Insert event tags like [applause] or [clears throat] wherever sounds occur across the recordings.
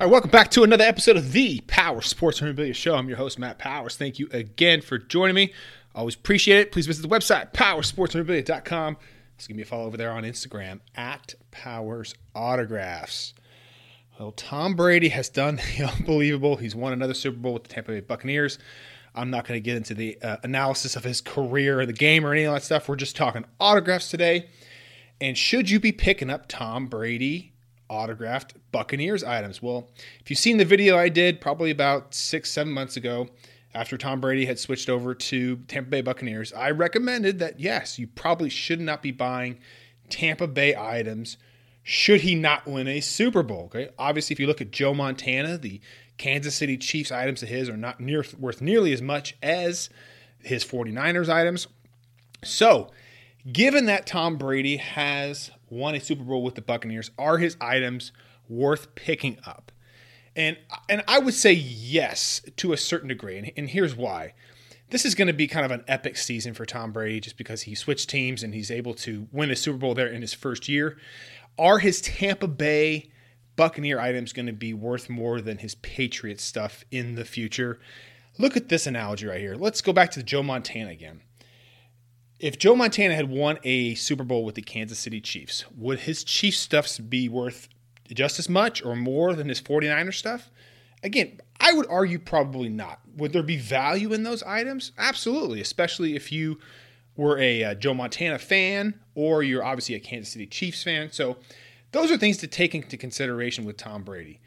All right, welcome back to another episode of the Power Sports Memorabilia Show. I'm your host, Matt Powers. Thank you again for joining me. Always appreciate it. Please visit the website, powerssportsmemorabilia.com. Just give me a follow over there on Instagram at Powers Autographs. Well, Tom Brady has done [laughs] the unbelievable. He's won another Super Bowl with the Tampa Bay Buccaneers. I'm not going to get into the uh, analysis of his career or the game or any of that stuff. We're just talking autographs today. And should you be picking up Tom Brady autographed Buccaneers items. Well, if you've seen the video I did probably about six, seven months ago, after Tom Brady had switched over to Tampa Bay Buccaneers, I recommended that yes, you probably should not be buying Tampa Bay items should he not win a Super Bowl. Okay. Obviously, if you look at Joe Montana, the Kansas City Chiefs items of his are not near worth nearly as much as his 49ers items. So, given that Tom Brady has won a Super Bowl with the Buccaneers, are his items worth picking up? And and I would say yes to a certain degree. And, and here's why. This is going to be kind of an epic season for Tom Brady just because he switched teams and he's able to win a Super Bowl there in his first year. Are his Tampa Bay Buccaneer items going to be worth more than his Patriots stuff in the future? Look at this analogy right here. Let's go back to Joe Montana again if Joe Montana had won a Super Bowl with the Kansas City Chiefs, would his Chiefs stuff be worth just as much or more than his 49er stuff? Again, I would argue probably not. Would there be value in those items? Absolutely, especially if you were a uh, Joe Montana fan or you're obviously a Kansas City Chiefs fan. So, those are things to take into consideration with Tom Brady.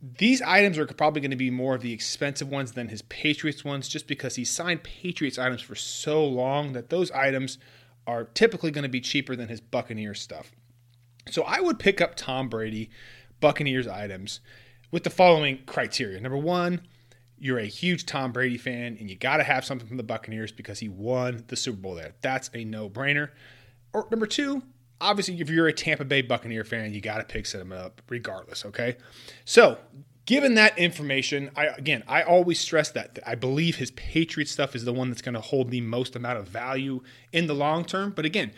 These items are probably going to be more of the expensive ones than his Patriots ones, just because he signed Patriots items for so long that those items are typically going to be cheaper than his Buccaneers stuff. So I would pick up Tom Brady Buccaneers items with the following criteria. Number one, you're a huge Tom Brady fan and you got to have something from the Buccaneers because he won the Super Bowl there. That's a no brainer. Or number two, obviously, if you're a Tampa Bay Buccaneer fan, you got to pick them up regardless. Okay, so given that information, I again, I always stress that I believe his Patriot stuff is the one that's going to hold the most amount of value in the long term. But again,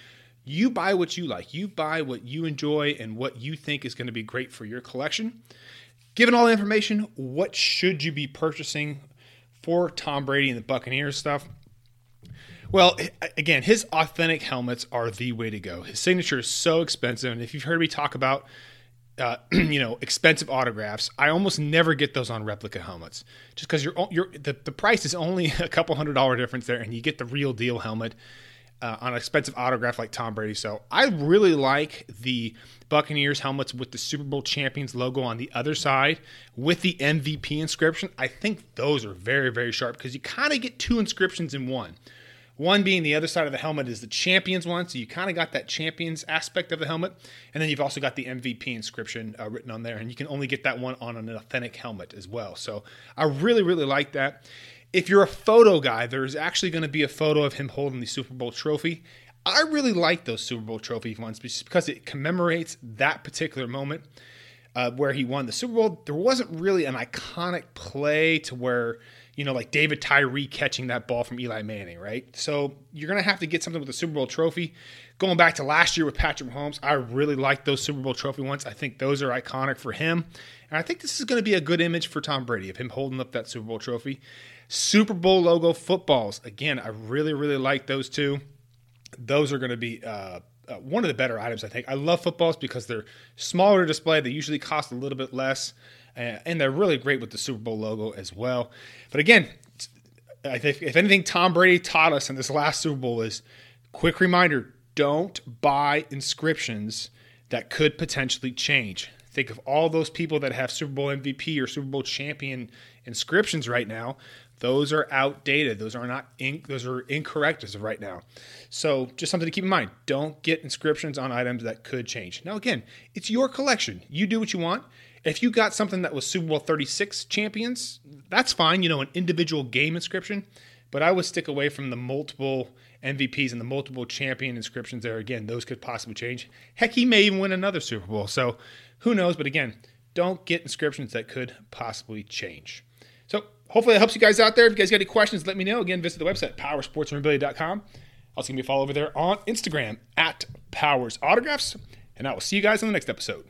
you buy what you like, you buy what you enjoy, and what you think is going to be great for your collection. Given all the information, what should you be purchasing for Tom Brady and the Buccaneers stuff? Well, again, his authentic helmets are the way to go. His signature is so expensive, and if you've heard me talk about, uh, [clears throat] you know, expensive autographs, I almost never get those on replica helmets, just because you're, you're the, the price is only [laughs] a couple hundred dollar difference there, and you get the real deal helmet uh, on an expensive autograph like Tom Brady. So I really like the Buccaneers helmets with the Super Bowl champions logo on the other side with the MVP inscription. I think those are very very sharp because you kind of get two inscriptions in one. One being the other side of the helmet is the champions one, so you kind of got that champions aspect of the helmet, and then you've also got the MVP inscription uh, written on there, and you can only get that one on an authentic helmet as well. So I really, really like that. If you're a photo guy, there's actually going to be a photo of him holding the Super Bowl trophy. I really like those Super Bowl trophy ones because it commemorates that particular moment uh, where he won the Super Bowl. There wasn't really an iconic play to where you know, like David Tyree catching that ball from Eli Manning, right? So you're going to have to get something with the Super Bowl trophy. Going back to last year with Patrick Mahomes, I really like those Super Bowl trophy ones. I think those are iconic for him. And I think this is going to be a good image for Tom Brady of him holding up that Super Bowl trophy. Super Bowl logo footballs. Again, I really, really like those two. Those are going to be uh, uh, one of the better items, I think. I love footballs because they're smaller display. They usually cost a little bit less and they're really great with the Super Bowl logo as well. But again, I think if anything Tom Brady taught us in this last Super Bowl is quick reminder: don't buy inscriptions that could potentially change. Think of all those people that have Super Bowl MVP or Super Bowl champion inscriptions right now. Those are outdated. Those are not in, those are incorrect as of right now. So just something to keep in mind. Don't get inscriptions on items that could change. Now again, it's your collection. You do what you want. If you got something that was Super Bowl 36 champions, that's fine, you know, an individual game inscription, but I would stick away from the multiple MVPs and the multiple champion inscriptions there. Again, those could possibly change. Heck, he may even win another Super Bowl. So who knows? But again, don't get inscriptions that could possibly change. So hopefully that helps you guys out there. If you guys got any questions, let me know. Again, visit the website, powerssportsmemorabilia.com. Also, going to be follow over there on Instagram at Powers Autographs. And I will see you guys in the next episode.